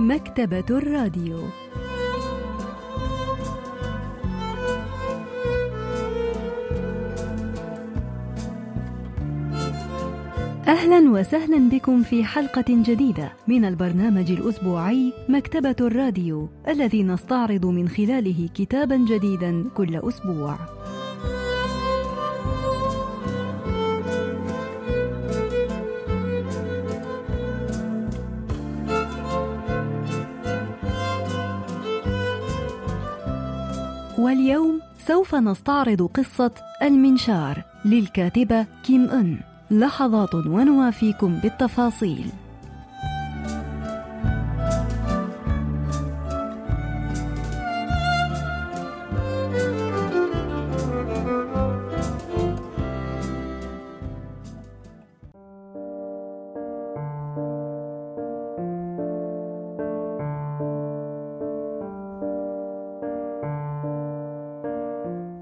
مكتبة الراديو. أهلا وسهلا بكم في حلقة جديدة من البرنامج الأسبوعي مكتبة الراديو الذي نستعرض من خلاله كتابا جديدا كل أسبوع. واليوم سوف نستعرض قصة المنشار للكاتبة كيم أن لحظات ونوافيكم بالتفاصيل.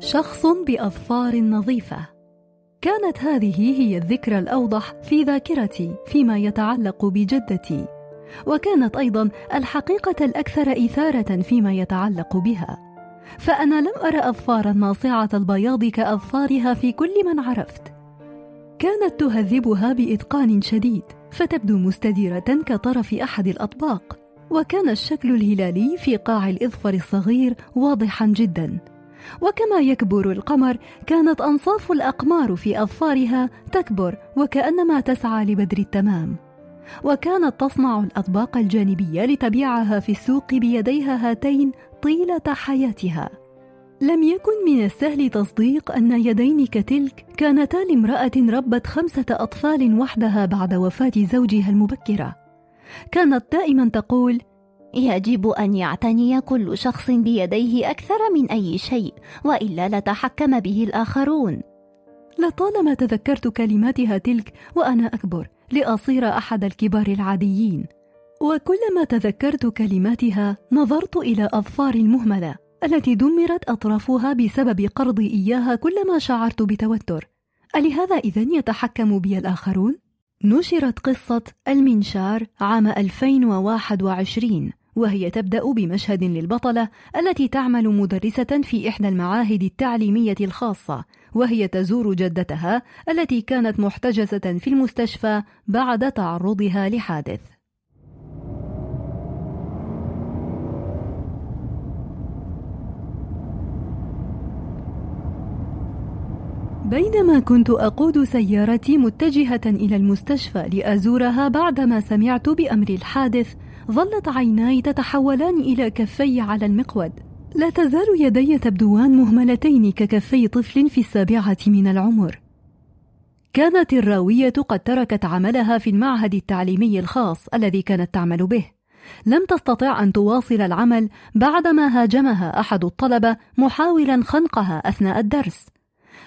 شخص بأظفار نظيفة. كانت هذه هي الذكرى الأوضح في ذاكرتي فيما يتعلق بجدتي وكانت أيضا الحقيقة الأكثر إثارة فيما يتعلق بها. فأنا لم أر اظفارا ناصعة البياض كأظفارها في كل من عرفت. كانت تهذبها بإتقان شديد فتبدو مستديرة كطرف أحد الأطباق وكان الشكل الهلالي في قاع الإظفر الصغير واضحا جدا. وكما يكبر القمر كانت أنصاف الأقمار في أظفارها تكبر وكأنما تسعى لبدر التمام. وكانت تصنع الأطباق الجانبية لتبيعها في السوق بيديها هاتين طيلة حياتها. لم يكن من السهل تصديق أن يدين كتلك كانتا لامرأة ربت خمسة أطفال وحدها بعد وفاة زوجها المبكرة. كانت دائما تقول يجب أن يعتني كل شخص بيديه أكثر من أي شيء وإلا لتحكم به الآخرون. لطالما تذكرت كلماتها تلك وأنا أكبر لأصير أحد الكبار العاديين. وكلما تذكرت كلماتها نظرت إلى أظفار المهملة التي دمرت أطرافها بسبب قرضي إياها كلما شعرت بتوتر. ألهذا اذا يتحكم بي الآخرون؟ نشرت قصة المنشار عام 2021 وهي تبدأ بمشهد للبطلة التي تعمل مدرسة في إحدى المعاهد التعليمية الخاصة وهي تزور جدتها التي كانت محتجزة في المستشفى بعد تعرضها لحادث. بينما كنت أقود سيارتي متجهة إلى المستشفى لأزورها بعدما سمعت بأمر الحادث ظلت عيناي تتحولان إلى كفي على المقود. لا تزال يدي تبدوان مهملتين ككفي طفل في السابعة من العمر. كانت الراوية قد تركت عملها في المعهد التعليمي الخاص الذي كانت تعمل به. لم تستطع أن تواصل العمل بعدما هاجمها أحد الطلبة محاولا خنقها أثناء الدرس.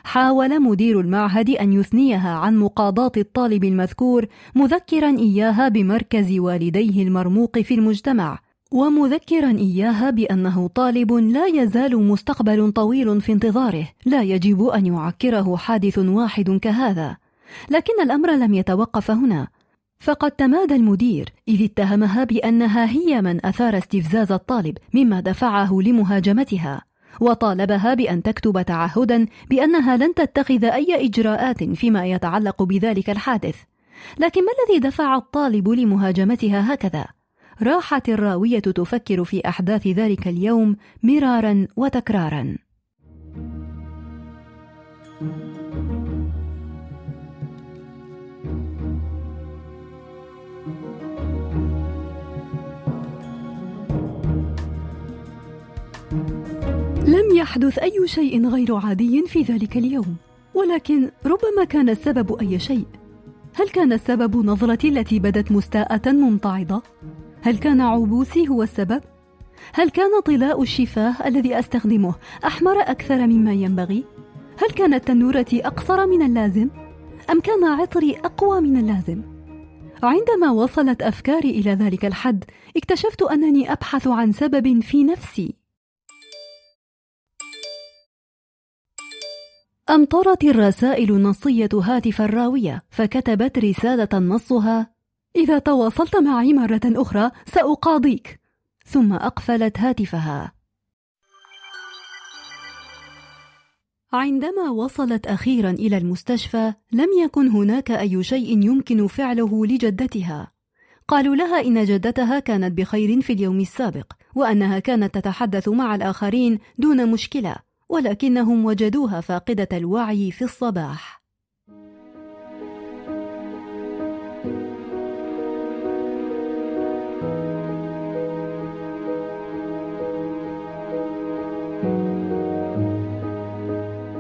حاول مدير المعهد أن يثنيها عن مقاضاة الطالب المذكور مذكرا إياها بمركز والديه المرموق في المجتمع. ومذكرا إياها بأنه طالب لا يزال مستقبل طويل في انتظاره لا يجب أن يعكره حادث واحد كهذا. لكن الأمر لم يتوقف هنا. فقد تمادى المدير إذ اتهمها بأنها هي من أثار استفزاز الطالب مما دفعه لمهاجمتها. وطالبها بأن تكتب تعهدا بأنها لن تتخذ أي إجراءات فيما يتعلق بذلك الحادث. لكن ما الذي دفع الطالب لمهاجمتها هكذا؟ راحت الراوية تفكر في أحداث ذلك اليوم مرارا وتكرارا. يحدث أي شيء غير عادي في ذلك اليوم. ولكن ربما كان السبب أي شيء. هل كان السبب نظرتي التي بدت مستاءة ممتعضه هل كان عبوسي هو السبب؟ هل كان طلاء الشفاه الذي أستخدمه أحمر أكثر مما ينبغي؟ هل كانت تنورتي أقصر من اللازم؟ أم كان عطري أقوى من اللازم؟ عندما وصلت أفكاري إلى ذلك الحد اكتشفت أنني أبحث عن سبب في نفسي. أمطرت الرسائل النصية هاتف الراوية فكتبت رسالة نصها إذا تواصلت معي مرة أخرى سأقاضيك. ثم أقفلت هاتفها. عندما وصلت أخيرا إلى المستشفى لم يكن هناك أي شيء يمكن فعله لجدتها. قالوا لها إن جدتها كانت بخير في اليوم السابق وأنها كانت تتحدث مع الآخرين دون مشكلة. ولكنهم وجدوها فاقدة الوعي في الصباح.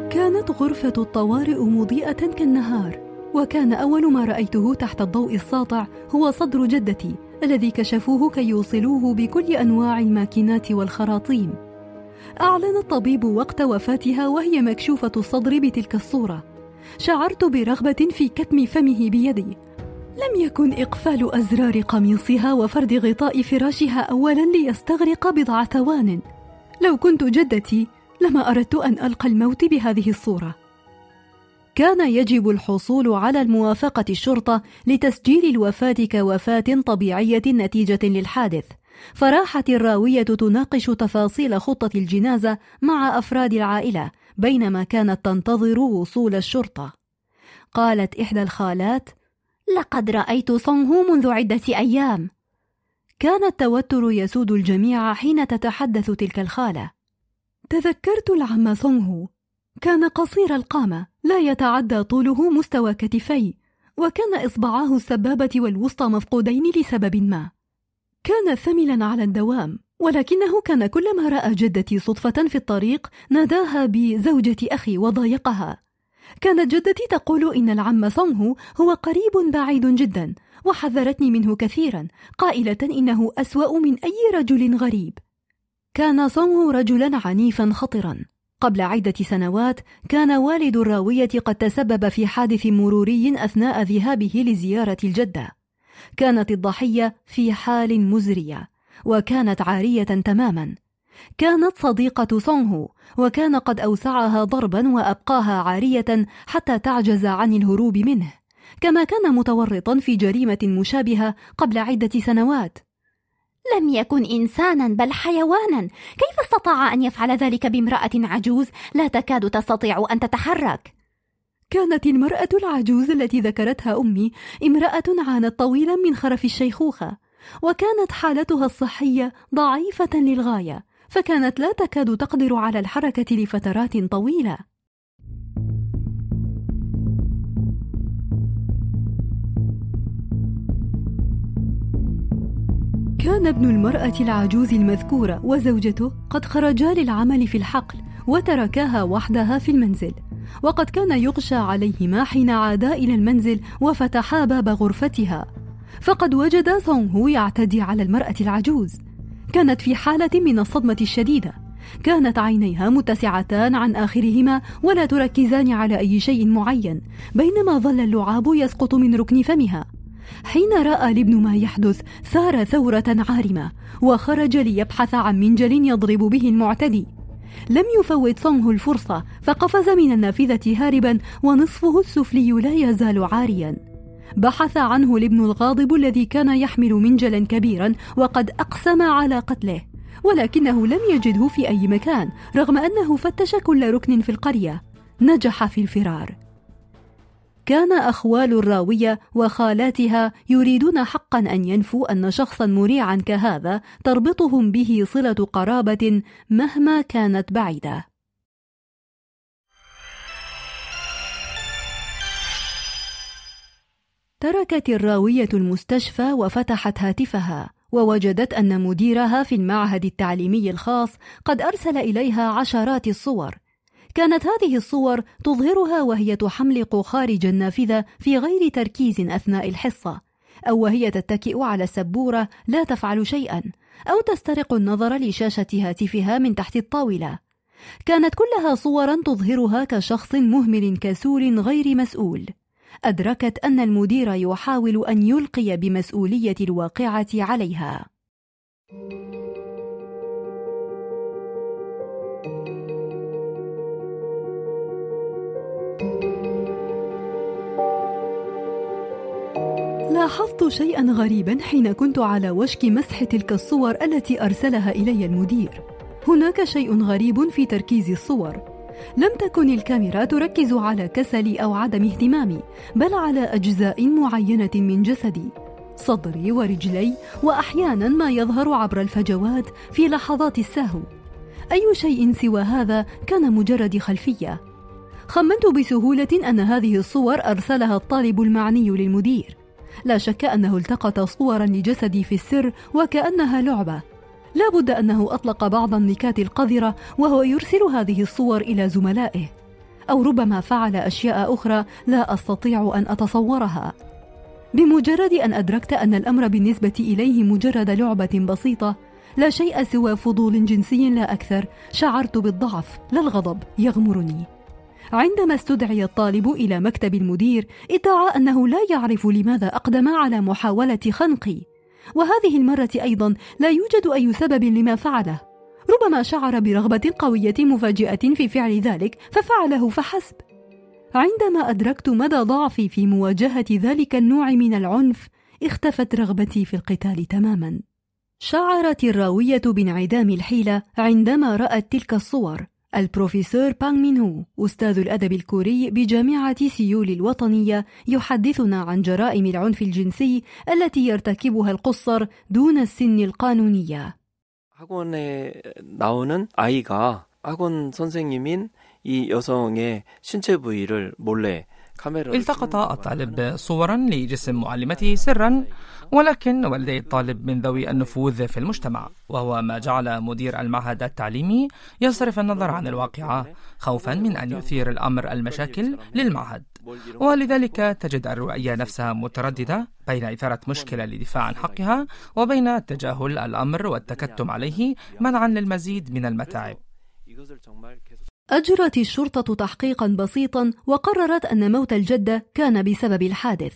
كانت غرفة الطوارئ مضيئة كالنهار وكان أول ما رأيته تحت الضوء الساطع هو صدر جدتي الذي كشفوه كي يوصلوه بكل أنواع الماكينات والخراطيم. أعلن الطبيب وقت وفاتها وهي مكشوفة الصدر بتلك الصورة. شعرت برغبة في كتم فمه بيدي. لم يكن إقفال أزرار قميصها وفرد غطاء فراشها أولا ليستغرق بضع ثوان. لو كنت جدتي لما أردت أن ألقى الموت بهذه الصورة. كان يجب الحصول على الموافقة الشرطة لتسجيل الوفاة كوفاة طبيعية نتيجة للحادث. فراحت الراوية تناقش تفاصيل خطة الجنازة مع أفراد العائلة بينما كانت تنتظر وصول الشرطة. قالت إحدى الخالات لقد رأيت صنغ منذ عدة أيام. كان التوتر يسود الجميع حين تتحدث تلك الخالة. تذكرت العم صنغ كان قصير القامة لا يتعدى طوله مستوى كتفي وكان إصبعاه السبابة والوسطى مفقودين لسبب ما. كان ثملا على الدوام ولكنه كان كلما رأى جدتي صدفة في الطريق ناداها بزوجة أخي وضايقها. كانت جدتي تقول إن العم صنه هو قريب بعيد جدا وحذرتني منه كثيرا قائلة إنه أسوأ من أي رجل غريب. كان صنه رجلا عنيفا خطرا. قبل عدة سنوات كان والد الراوية قد تسبب في حادث مروري أثناء ذهابه لزيارة الجدة. كانت الضحية في حال مزرية وكانت عارية تماما. كانت صديقة سونغ وكان قد أوسعها ضربا وأبقاها عارية حتى تعجز عن الهروب منه. كما كان متورطا في جريمة مشابهة قبل عدة سنوات. لم يكن إنسانا بل حيوانا. كيف استطاع أن يفعل ذلك بامرأة عجوز؟ لا تكاد تستطيع أن تتحرك. كانت المرأة العجوز التي ذكرتها أمي امرأة عانت طويلا من خرف الشيخوخة وكانت حالتها الصحية ضعيفة للغاية فكانت لا تكاد تقدر على الحركة لفترات طويلة. كان ابن المرأة العجوز المذكورة وزوجته قد خرجا للعمل في الحقل وتركاها وحدها في المنزل وقد كان يغشى عليهما حين عادا إلى المنزل وفتحا باب غرفتها. فقد وجد سونغ يعتدي على المرأة العجوز. كانت في حالة من الصدمة الشديدة. كانت عينيها متسعتان عن آخرهما ولا تركزان على أي شيء معين بينما ظل اللعاب يسقط من ركن فمها. حين رأى الابن ما يحدث ثار ثورة عارمة وخرج ليبحث عن منجل يضرب به المعتدي. لم يفوت صنه الفرصة فقفز من النافذة هاربا ونصفه السفلي لا يزال عاريا. بحث عنه الابن الغاضب الذي كان يحمل منجلا كبيرا وقد أقسم على قتله ولكنه لم يجده في أي مكان رغم أنه فتش كل ركن في القرية. نجح في الفرار. كان أخوال الراوية وخالاتها يريدون حقا أن ينفوا أن شخصا مريعا كهذا تربطهم به صلة قرابة مهما كانت بعيدة. تركت الراوية المستشفى وفتحت هاتفها ووجدت أن مديرها في المعهد التعليمي الخاص قد أرسل إليها عشرات الصور كانت هذه الصور تظهرها وهي تحملق خارج النافذة في غير تركيز أثناء الحصة أو وهي تتكئ على السبورة لا تفعل شيئا أو تسترق النظر لشاشة هاتفها من تحت الطاولة. كانت كلها صورا تظهرها كشخص مهمل كسول غير مسؤول. أدركت أن المدير يحاول أن يلقي بمسؤولية الواقعة عليها. لاحظت شيئا غريبا حين كنت على وشك مسح تلك الصور التي أرسلها إلي المدير. هناك شيء غريب في تركيز الصور. لم تكن الكاميرا تركز على كسلي أو عدم اهتمامي بل على أجزاء معينة من جسدي. صدري ورجلي واحيانا ما يظهر عبر الفجوات في لحظات السهو. أي شيء سوى هذا كان مجرد خلفية. خمنت بسهولة أن هذه الصور أرسلها الطالب المعني للمدير. لا شك أنه التقط صورا لجسدي في السر وكأنها لعبة. لا بد أنه أطلق بعض النكات القذرة وهو يرسل هذه الصور إلى زملائه. أو ربما فعل أشياء أخرى لا أستطيع أن أتصورها. بمجرد أن أدركت أن الأمر بالنسبة إليه مجرد لعبة بسيطة لا شيء سوى فضول جنسي لا أكثر شعرت بالضعف لا الغضب يغمرني. عندما استدعي الطالب إلى مكتب المدير ادعى أنه لا يعرف لماذا أقدم على محاولة خنقي. وهذه المرة أيضا لا يوجد أي سبب لما فعله. ربما شعر برغبة قوية مفاجئة في فعل ذلك ففعله فحسب. عندما أدركت مدى ضعفي في مواجهة ذلك النوع من العنف اختفت رغبتي في القتال تماما. شعرت الراوية بانعدام الحيلة عندما رأت تلك الصور. البروفيسور بانغ مين هو أستاذ الأدب الكوري بجامعة سيول الوطنية يحدثنا عن جرائم العنف الجنسي التي يرتكبها القصر دون السن القانونية. 학원에 나오는 아이가 학원 선생님인 이 여성의 신체 부위를 몰래 التقط الطالب صورا لجسم معلمته سرا ولكن والدي الطالب من ذوي النفوذ في المجتمع وهو ما جعل مدير المعهد التعليمي يصرف النظر عن الواقعة خوفا من أن يثير الأمر المشاكل للمعهد. ولذلك تجد الرؤية نفسها مترددة بين إثارة مشكلة للدفاع عن حقها وبين تجاهل الأمر والتكتم عليه منعا للمزيد من المتاعب. أجرت الشرطة تحقيقا بسيطا وقررت أن موت الجدة كان بسبب الحادث.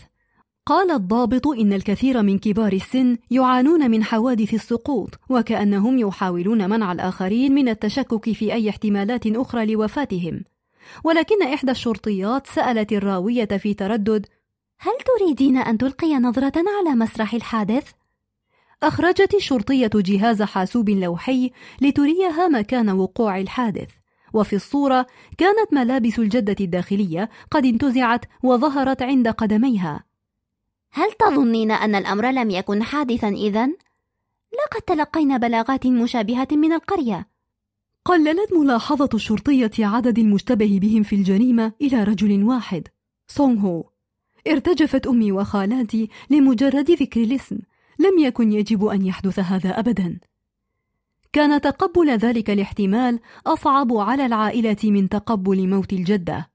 قال الضابط إن الكثير من كبار السن يعانون من حوادث السقوط وكأنهم يحاولون منع الآخرين من التشكك في أي احتمالات أخرى لوفاتهم. ولكن إحدى الشرطيات سألت الراوية في تردد هل تريدين أن تلقي نظرة على مسرح الحادث؟ أخرجت الشرطية جهاز حاسوب لوحي لتريها مكان وقوع الحادث. وفي الصورة كانت ملابس الجدة الداخلية قد انتزعت وظهرت عند قدميها. هل تظنين أن الأمر لم يكن حادثا إذا؟ لقد تلقينا بلاغات مشابهة من القرية. قللت ملاحظة الشرطية عدد المشتبه بهم في الجريمة إلى رجل واحد سونغ هو. ارتجفت أمي وخالاتي لمجرد ذكر الاسم لم يكن يجب أن يحدث هذا أبدا. كان تقبل ذلك الاحتمال أصعب على العائلة من تقبل موت الجدة.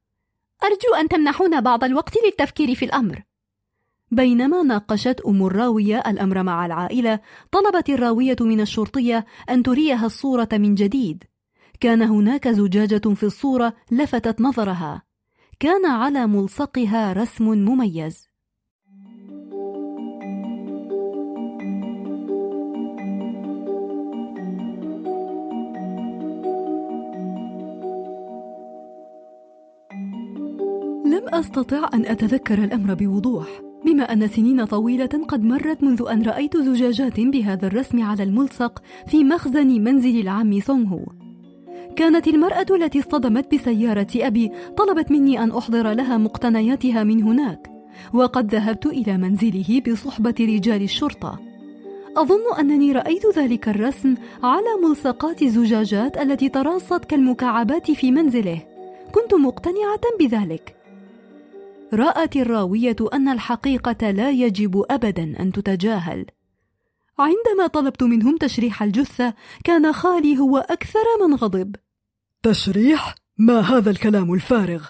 أرجو أن تمنحونا بعض الوقت للتفكير في الأمر. بينما ناقشت أم الراوية الأمر مع العائلة طلبت الراوية من الشرطية أن تريها الصورة من جديد. كان هناك زجاجة في الصورة لفتت نظرها. كان على ملصقها رسم مميز. لم استطع أن أتذكر الأمر بوضوح بما أن سنين طويلة قد مرت منذ أن رأيت زجاجات بهذا الرسم على الملصق في مخزن منزل العم سونغ هو. كانت المرأة التي اصطدمت بسيارة أبي طلبت مني أن أحضر لها مقتنياتها من هناك وقد ذهبت إلى منزله بصحبة رجال الشرطة. أظن أنني رأيت ذلك الرسم على ملصقات الزجاجات التي تراصت كالمكعبات في منزله. كنت مقتنعة بذلك. رأت الراوية أن الحقيقة لا يجب أبدا أن تتجاهل. عندما طلبت منهم تشريح الجثة، كان خالي هو أكثر من غضب. تشريح؟ ما هذا الكلام الفارغ؟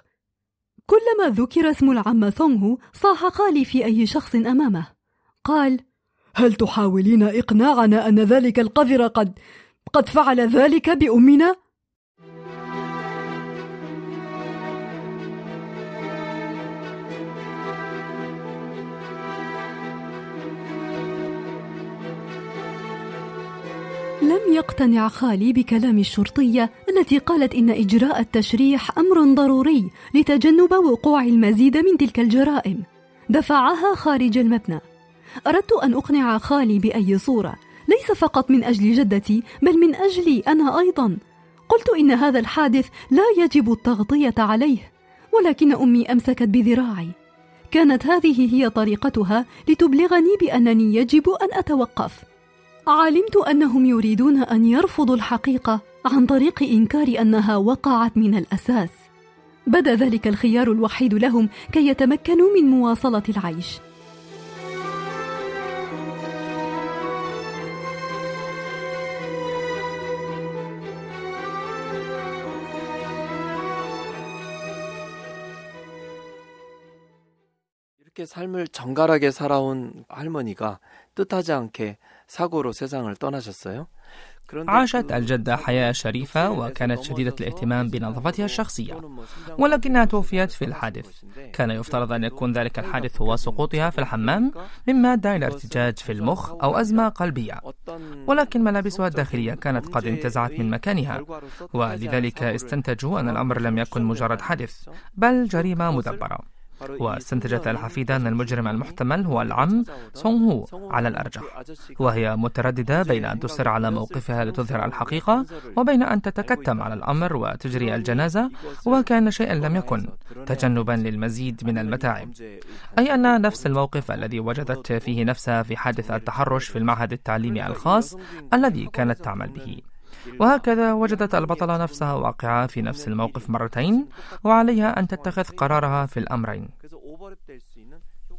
كلما ذكر اسم العم ثونغ صاح خالي في أي شخص أمامه. قال: هل تحاولين إقناعنا أن ذلك القذر قد قد فعل ذلك بأمنا؟ لم يقتنع خالي بكلام الشرطية التي قالت إن إجراء التشريح أمر ضروري لتجنب وقوع المزيد من تلك الجرائم. دفعها خارج المبنى، أردت أن أقنع خالي بأي صورة ليس فقط من أجل جدتي بل من أجلي أنا أيضا. قلت إن هذا الحادث لا يجب التغطية عليه ولكن أمي أمسكت بذراعي. كانت هذه هي طريقتها لتبلغني بأنني يجب أن أتوقف. علمت أنهم يريدون أن يرفضوا الحقيقة عن طريق إنكار أنها وقعت من الأساس بدا ذلك الخيار الوحيد لهم كي يتمكنوا من مواصلة العيش 이렇게 삶을 정갈하게 살아온 할머니가 뜻하지 않게 사고로 세상을 떠나셨어요. عاشت الجدة حياة شريفة وكانت شديدة الاهتمام بنظافتها الشخصية ولكنها توفيت في الحادث كان يفترض أن يكون ذلك الحادث هو سقوطها في الحمام مما أدى إلى ارتجاج في المخ أو أزمة قلبية ولكن ملابسها الداخلية كانت قد انتزعت من مكانها ولذلك استنتجوا أن الأمر لم يكن مجرد حادث بل جريمة مدبرة واستنتجت الحفيدة أن المجرم المحتمل هو العم سونغ هو على الأرجح. وهي مترددة بين أن تصر على موقفها لتظهر الحقيقة وبين أن تتكتم على الأمر وتجري الجنازة وكان شيئا لم يكن تجنبا للمزيد من المتاعب. أي أن نفس الموقف الذي وجدت فيه نفسها في حادث التحرش في المعهد التعليمي الخاص الذي كانت تعمل به. وهكذا وجدت البطلة نفسها واقعة في نفس الموقف مرتين وعليها أن تتخذ قرارها في الأمرين.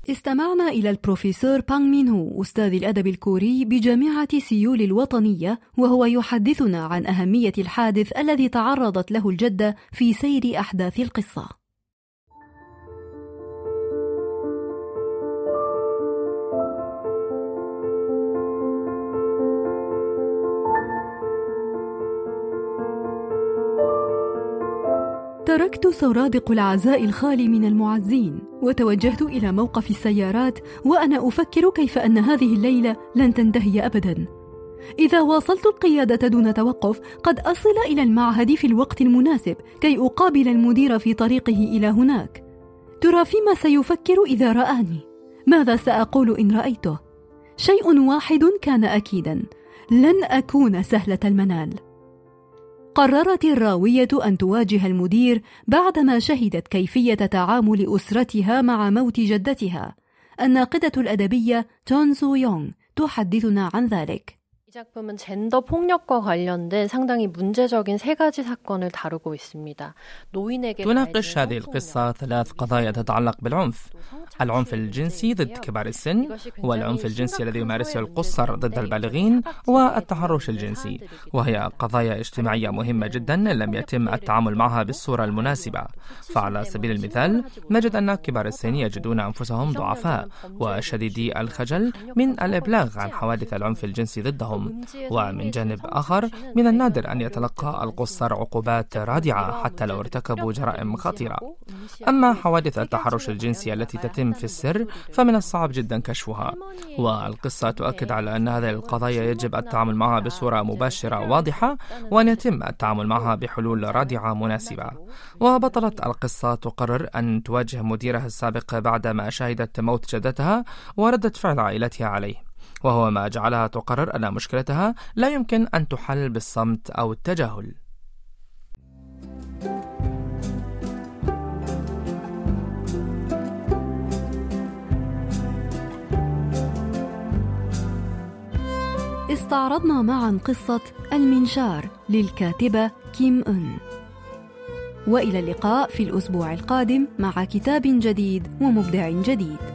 استمعنا إلى البروفيسور بانغ مين هو أستاذ الأدب الكوري بجامعة سيول الوطنية وهو يحدثنا عن أهمية الحادث الذي تعرضت له الجدة في سير أحداث القصة. تركت سرادق العزاء الخالي من المعزين وتوجهت إلى موقف السيارات وأنا أفكر كيف أن هذه الليلة لن تنتهي ابدا. إذا واصلت القيادة دون توقف قد أصل إلى المعهد في الوقت المناسب كي أقابل المدير في طريقه إلى هناك. ترى فيما سيفكر إذا رآني؟ ماذا سأقول إن رأيته؟ شيء واحد كان اكيدا لن أكون سهلة المنال. قررت الراوية أن تواجه المدير بعدما شهدت كيفية تعامل أسرتها مع موت جدتها. الناقدة الأدبية تون سو يونغ تحدثنا عن ذلك. 작품은 젠더 폭력과 관련된 상당히 문제적인 세 가지 사건을 다루고 있습니다. 노인에게 تناقش هذه القصة ثلاث قضايا تتعلق بالعنف العنف الجنسي ضد كبار السن والعنف الجنسي الذي يمارسه القُصّر ضد البالغين والتحرش الجنسي وهي قضايا اجتماعية مهمة جدا لم يتم التعامل معها بالصورة المناسبة فعلى سبيل المثال نجد أن كبار السن يجدون أنفسهم ضعفاء وشديدي الخجل من الإبلاغ عن حوادث العنف الجنسي ضدهم ومن جانب آخر من النادر أن يتلقى القُصّر عقوبات رادعة حتى لو ارتكبوا جرائم خطيرة. أما حوادث التحرش الجنسي التي تتم في السر فمن الصعب جدا كشفها. والقصة تؤكد على أن هذه القضايا يجب التعامل معها بصورة مباشرة واضحة وأن يتم التعامل معها بحلول رادعة مناسبة. وبطلة القصة تقرر أن تواجه مديرها السابق بعدما شهدت موت جدتها وردة فعل عائلتها عليه. وهو ما جعلها تقرر أن مشكلتها لا يمكن أن تحل بالصمت أو التجاهل. استعرضنا معا قصة المنشار للكاتبة كيم أن. وإلى اللقاء في الأسبوع القادم مع كتاب جديد ومبدع جديد.